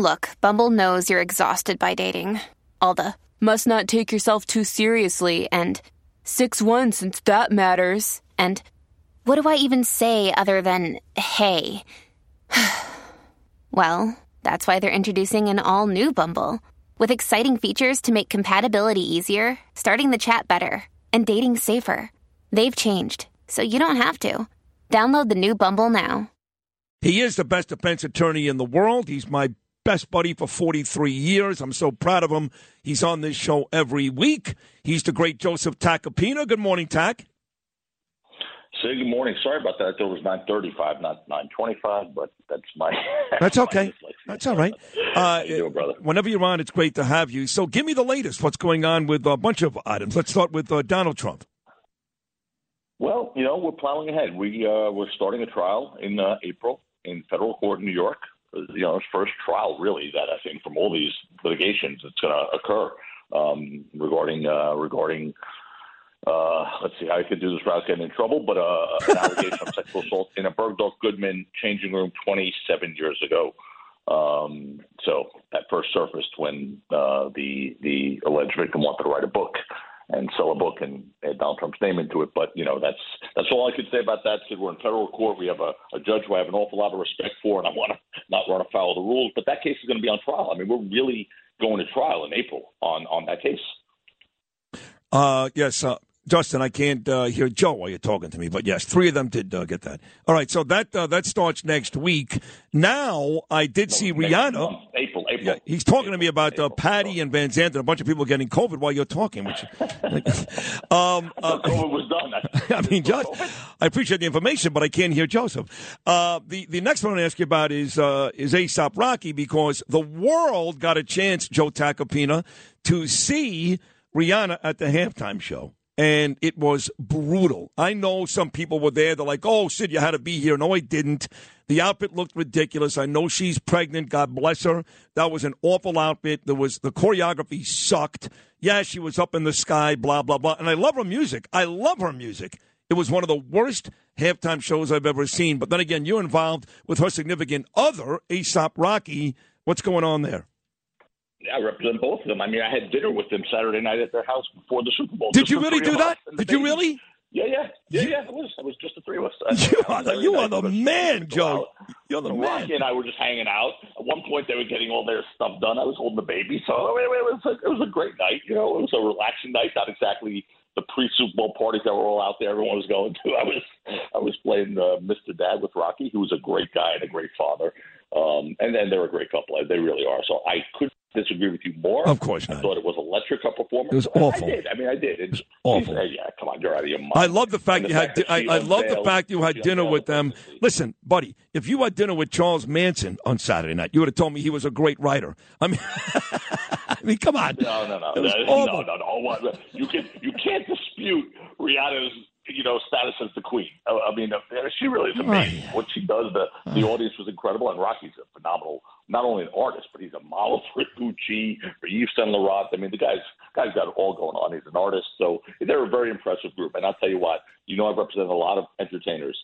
Look, Bumble knows you're exhausted by dating. All the must not take yourself too seriously and 6 1 since that matters. And what do I even say other than hey? well, that's why they're introducing an all new Bumble with exciting features to make compatibility easier, starting the chat better, and dating safer. They've changed, so you don't have to. Download the new Bumble now. He is the best defense attorney in the world. He's my best buddy for 43 years. I'm so proud of him. He's on this show every week. He's the great Joseph Tacopina. Good morning, Tac. Say good morning. Sorry about that. I thought it was 935, not 925, but that's my. That's okay. That's all right. Uh, you doing, brother? Whenever you're on, it's great to have you. So give me the latest. What's going on with a bunch of items? Let's start with uh, Donald Trump. Well, you know, we're plowing ahead. We uh, we're starting a trial in uh, April in federal court in New York. You know, first trial really that I think from all these litigations that's going to occur um, regarding uh, regarding. Uh, let's see I could do this without getting in trouble, but uh, an allegation of sexual assault in a Bergdorf Goodman changing room 27 years ago. Um, so that first surfaced when uh, the the alleged victim wanted to write a book and sell a book and add Donald Trump's name into it. But you know, that's that's all I could say about that. Sid, we're in federal court. We have a, a judge who I have an awful lot of respect for, and I want to not run afoul of the rules. But that case is going to be on trial. I mean, we're really going to trial in April on on that case. Uh, yes, uh, Justin, I can't uh, hear Joe while you're talking to me, but yes, three of them did uh, get that. All right, so that uh, that starts next week. Now, I did see Rihanna. April, April. Yeah, he's talking to me about uh, Patti and Van Zandt and a bunch of people getting COVID while you're talking. Which, um, uh, COVID was done. I mean, just I appreciate the information, but I can't hear Joseph. Uh, the the next one I ask you about is uh, is ASAP Rocky because the world got a chance, Joe Tacopina, to see Rihanna at the halftime show and it was brutal. I know some people were there. They're like, "Oh, Sid, you had to be here." No, I didn't. The outfit looked ridiculous. I know she's pregnant. God bless her. That was an awful outfit. There was the choreography sucked. Yeah, she was up in the sky. Blah blah blah. And I love her music. I love her music. It was one of the worst halftime shows I've ever seen. But then again, you're involved with her significant other, ASAP Rocky. What's going on there? I represent both of them. I mean, I had dinner with them Saturday night at their house before the Super Bowl. Did you really do that? Did you really? Yeah, yeah, yeah, yeah. It was. It was just the three of us. You are the, you are the man, Joe. You're the man. Rocky and I were just hanging out. At one point, they were getting all their stuff done. I was holding the baby, so it was a, it was a great night. You know, it was a relaxing night. Not exactly the pre-Super Bowl parties that were all out there. Everyone was going to. I was I was playing uh, Mr. Dad with Rocky, who was a great guy and a great father. Um, and then they're a great couple. They really are. So I couldn't disagree with you more. Of course I not. thought it was electric her performance. It was awful. I did. I mean, I did. It was awful. Yeah, come on, you're out of your mind. I love the fact And you the had. I, I love the fact you had dinner with them. Listen, buddy, if you had dinner with Charles Manson on Saturday night, you would have told me he was a great writer. I mean, I mean, come on. No, no, no, no, awful. no, no, no. You can you can't dispute Rihanna's you know status as the queen. I, I mean, uh, she really is amazing. Right. What she does, the the audience was incredible, and Rocky's a phenomenal. Not only an artist, but he's a model for Gucci, for Yves Saint Laurent. I mean, the guy's guy's got it all going on. He's an artist, so they're a very impressive group. And I'll tell you what, you know, I've represented a lot of entertainers.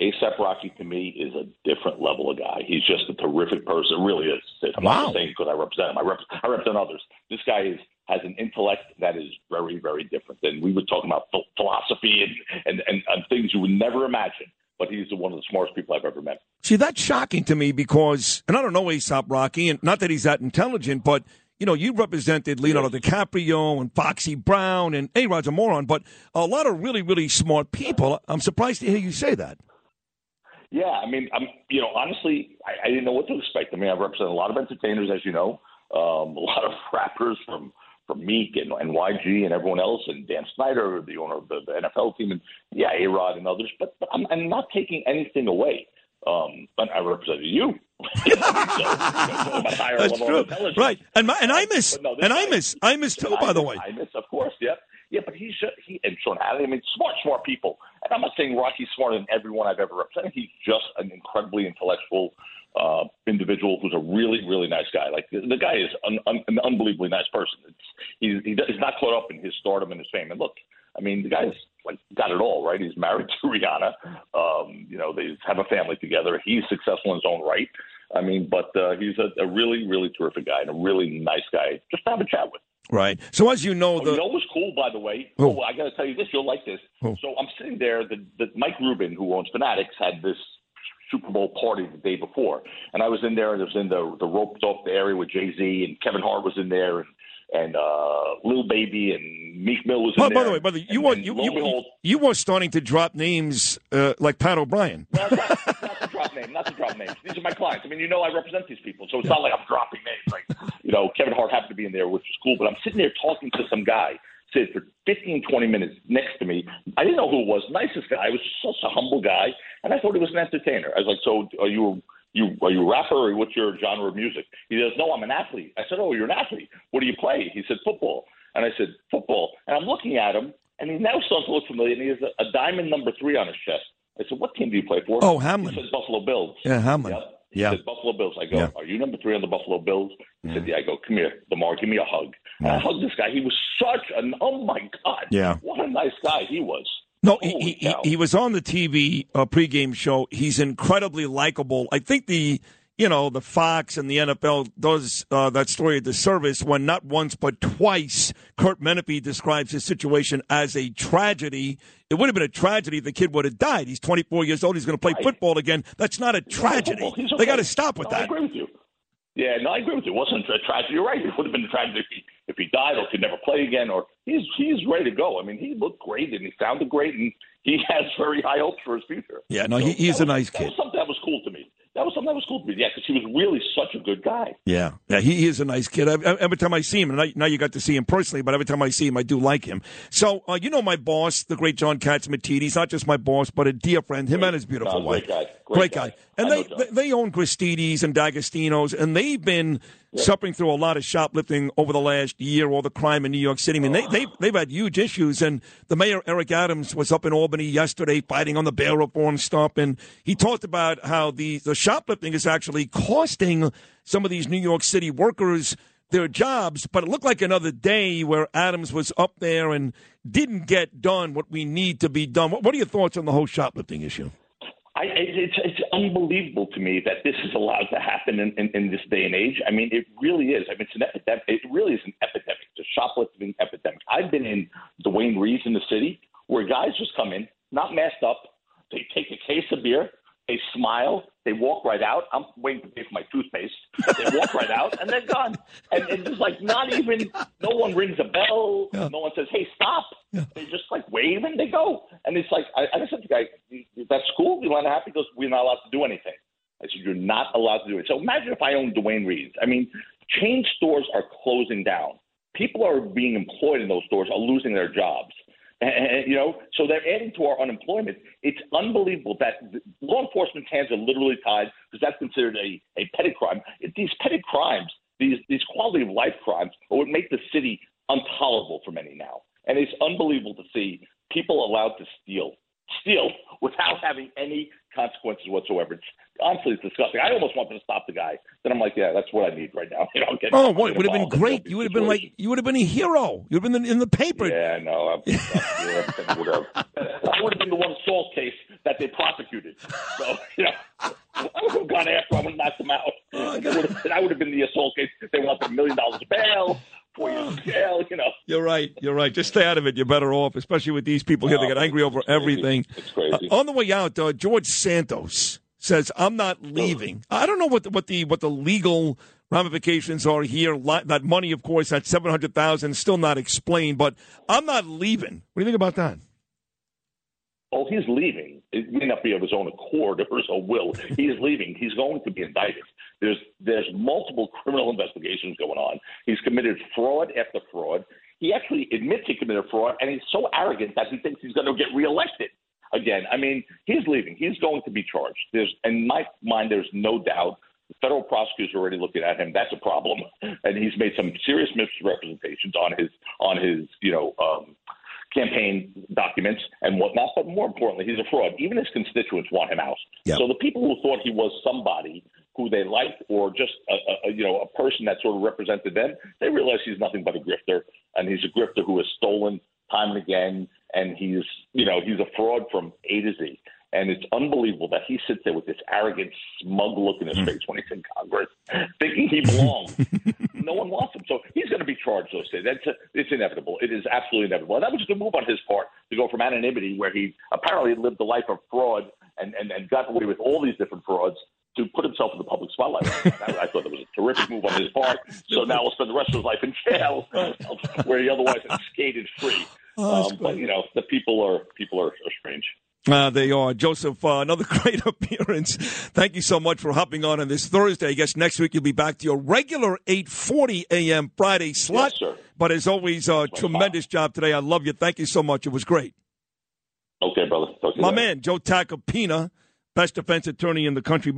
ASAP Rocky to me is a different level of guy. He's just a terrific person. Really is. I'm Wow. not saying because I represent him. I, rep- I represent others. This guy is has an intellect that is very, very different. And we were talking about ph- philosophy and, and, and, and things you would never imagine. But he's one of the smartest people I've ever met. See, that's shocking to me because, and I don't know ASAP Rocky, and not that he's that intelligent, but you know, you represented Leonardo DiCaprio and Foxy Brown and A. Rod's a moron, but a lot of really, really smart people. I'm surprised to hear you say that. Yeah, I mean, I'm you know honestly, I, I didn't know what to expect. I mean, I've represented a lot of entertainers, as you know, um, a lot of rappers from from Meek and, and YG and everyone else, and Dan Snyder, the owner of the, the NFL team, and yeah, A Rod and others. But, but I'm, I'm not taking anything away. Um, but I represented you. so, you know, talking about higher That's true, right? And my, and I miss, no, and I miss, I miss too. By the way, I miss, of course, yeah, yeah. But he's just, he and Sean Hannity. I mean, smart, smart people. And I'm not saying Rocky's smarter than everyone I've ever represented. He's just an incredibly intellectual uh, individual who's a really, really nice guy. Like the, the guy is un, un, an unbelievably nice person. It's, he's he, he's not caught up in his stardom and his fame. And look, I mean, the guy's like got it all, right? He's married to Rihanna. Um, you know, they have a family together. He's successful in his own right. I mean, but uh, he's a, a really, really terrific guy and a really nice guy. Just to have a chat with. Right. So as you know, Oh, the you know was cool, by the way? Oh. Oh, I got to tell you this. You'll like this. Oh. So I'm sitting there. The, the Mike Rubin, who owns Fanatics, had this Super Bowl party the day before, and I was in there. and It was in the the roped off the area with Jay Z and Kevin Hart was in there, and and uh, Lil Baby and Meek Mill was in by, there. by the way, by the way, you were you you, behold, you were starting to drop names uh, like Pat O'Brien. No, not, not to drop names, not to drop names. These are my clients. I mean, you know, I represent these people, so it's not like I'm dropping names. Like, you know, Kevin Hart happened to be in there, which was cool. But I'm sitting there talking to some guy, sit for 15, 20 minutes next to me. I didn't know who it was. Nicest guy. He was such a humble guy, and I thought he was an entertainer. I was like, so are you? You are you a rapper or what's your genre of music? He says, No, I'm an athlete. I said, Oh, you're an athlete. What do you play? He said, Football. And I said, Football. And I'm looking at him, and he now starts to look familiar, and he has a, a diamond number three on his chest. I said, What team do you play for? Oh, Hamlin. He said Buffalo Bills. Yeah, Hamlin. Yep. He Yeah. said Buffalo Bills. I go, Yeah. Are you number three on the Buffalo Bills? He said, mm-hmm. Yeah. I go, Come here, Damar, give me a hug. And I hugged this guy. He was such an oh my God. Yeah. What a nice guy he was. No, he, he, he, he was on the TV uh, pregame show. He's incredibly likable. I think the you know the Fox and the NFL does uh, that story a disservice when not once but twice Kurt Menefee describes his situation as a tragedy. It would have been a tragedy if the kid would have died. He's 24 years old. He's going to play Right. football again. That's not a tragedy. He's They got to stop with No, I that. agree with you. Yeah, no, I agree with you. It wasn't a tragedy. You're right. It would have been a tragedy if he, if he died or could never play again. Or he's he's ready to go. I mean, he looked great and he sounded great, and he has very high hopes for his future. Yeah, no, he, he's that a was- nice kid. was something that was cool to me. That was something that was cool to me. Yeah, because he was really such a good guy. Yeah, yeah, he, he is a nice kid. I, I- every time I see him, and I, now you got to see him personally, but every time I see him, I do like him. So, uh, you know, my boss, the great John Catsimatidis, he's not just my boss, but a dear friend. Him and his beautiful No, wife, great guy. great Great guy. guy. And they, they they own Gristedes and D'Agostino's, and they've been suffering through a lot of shoplifting over the last year. All the crime in New York City. I mean, they they oh. they've had huge issues. And the mayor Eric Adams was up in Albany yesterday fighting on the bail reform stuff, and he talked about how the the shoplifting is actually costing some of these New York City workers their jobs, but it looked like another day where Adams was up there and didn't get done what we need to be done. What, what are your thoughts on the whole shoplifting issue? I, it- it's, it's unbelievable to me that this is allowed to happen in, in, in this day and age. I mean, it really is. I mean, it's an epidemic. It really is an epidemic. It's a shoplifting epidemic. I've been in Duane Reade's in the city where guys just come in, not masked up. They take a case of beer. They smile. They walk right out. I'm waiting to pay for my toothpaste. They walk right out, and they're gone. And it's just like not even. No one rings a bell. No one says, "Hey, stop." They just like wave and they go. And it's like I, I said to the guy, "That's cool. You want to happy?" Goes, "We're not allowed to do anything." I said, "You're not allowed to do it." So imagine if I owned Duane Reade's. I mean, chain stores are closing down. People are being employed in those stores are losing their jobs. And, you know, so they're adding to our unemployment. It's unbelievable that law enforcement's hands are literally tied because that's considered a, a petty crime. It, these petty crimes, these these quality of life crimes, are what make the city intolerable for many now. And it's unbelievable to see people allowed to steal, steal without having any consequences whatsoever. It's honestly it's disgusting. I almost wanted to stop the guy. Then I'm like, yeah, that's what I need right now. You know, get Oh, what? It would have been great. You would have been like, you would have been a hero. You'd have been in the paper. Yeah, no, I, yeah, I would have. I would have been the one assault case that they prosecuted. So, you know, I would have gone after. I would have knocked them out. Oh, I would have, I would have been the assault case. They want a million dollars bail, four years in jail. You know, You're right. You're right. Just stay out of it. You're better off, especially with these people here. They get angry over it's everything. It's crazy. Uh, on the way out, uh, George Santos says, "I'm not leaving." I don't know what the, what the what the legal ramifications are here. That money, of course, that seven hundred thousand, still not explained. But I'm not leaving. What do you think about that? Oh, he's leaving. It may not be of his own accord or his own will. He is leaving. He's going to be indicted. There's there's multiple criminal investigations going on. He's committed fraud after fraud. He actually admits he committed fraud, and he's so arrogant that he thinks he's going to get reelected again. I mean, he's leaving. He's going to be charged. There's in my mind, there's no doubt. The federal prosecutors are already looking at him. That's a problem, and he's made some serious misrepresentations on his on his you know um, campaign documents and whatnot. But more importantly, he's a fraud. Even his constituents want him out. Yep. So the people who thought he was somebody who they liked or just a, a, you know a person that sort of represented them, they realize he's nothing but a grifter, and he's a grifter who has stolen time and again, and he's you know he's a fraud from A to Z. And it's unbelievable that he sits there with this arrogant, smug look in his hmm. face when he's in Congress, thinking he belongs. no one wants him. So he's going to be charged those days. That's a, it's inevitable. It is absolutely inevitable. And that was just a move on his part to go from anonymity, where he apparently lived a life of fraud and, and, and got away with all these different frauds, to put himself in the public spotlight. I thought that was a terrific move on his part. So now he'll spend the rest of his life in jail, where he otherwise had skated free. Oh, um, but you know, the people are people are, are strange. Uh, they are. Joseph, uh, another great appearance. Thank you so much for hopping on on this Thursday. I guess next week you'll be back to your regular 8.40 a.m. Friday slot. Yes. But as always, uh, tremendous job today. I love you. Thank you so much. It was great. Okay, brother. My later. man, Joe Tacopina, best defense attorney in the country.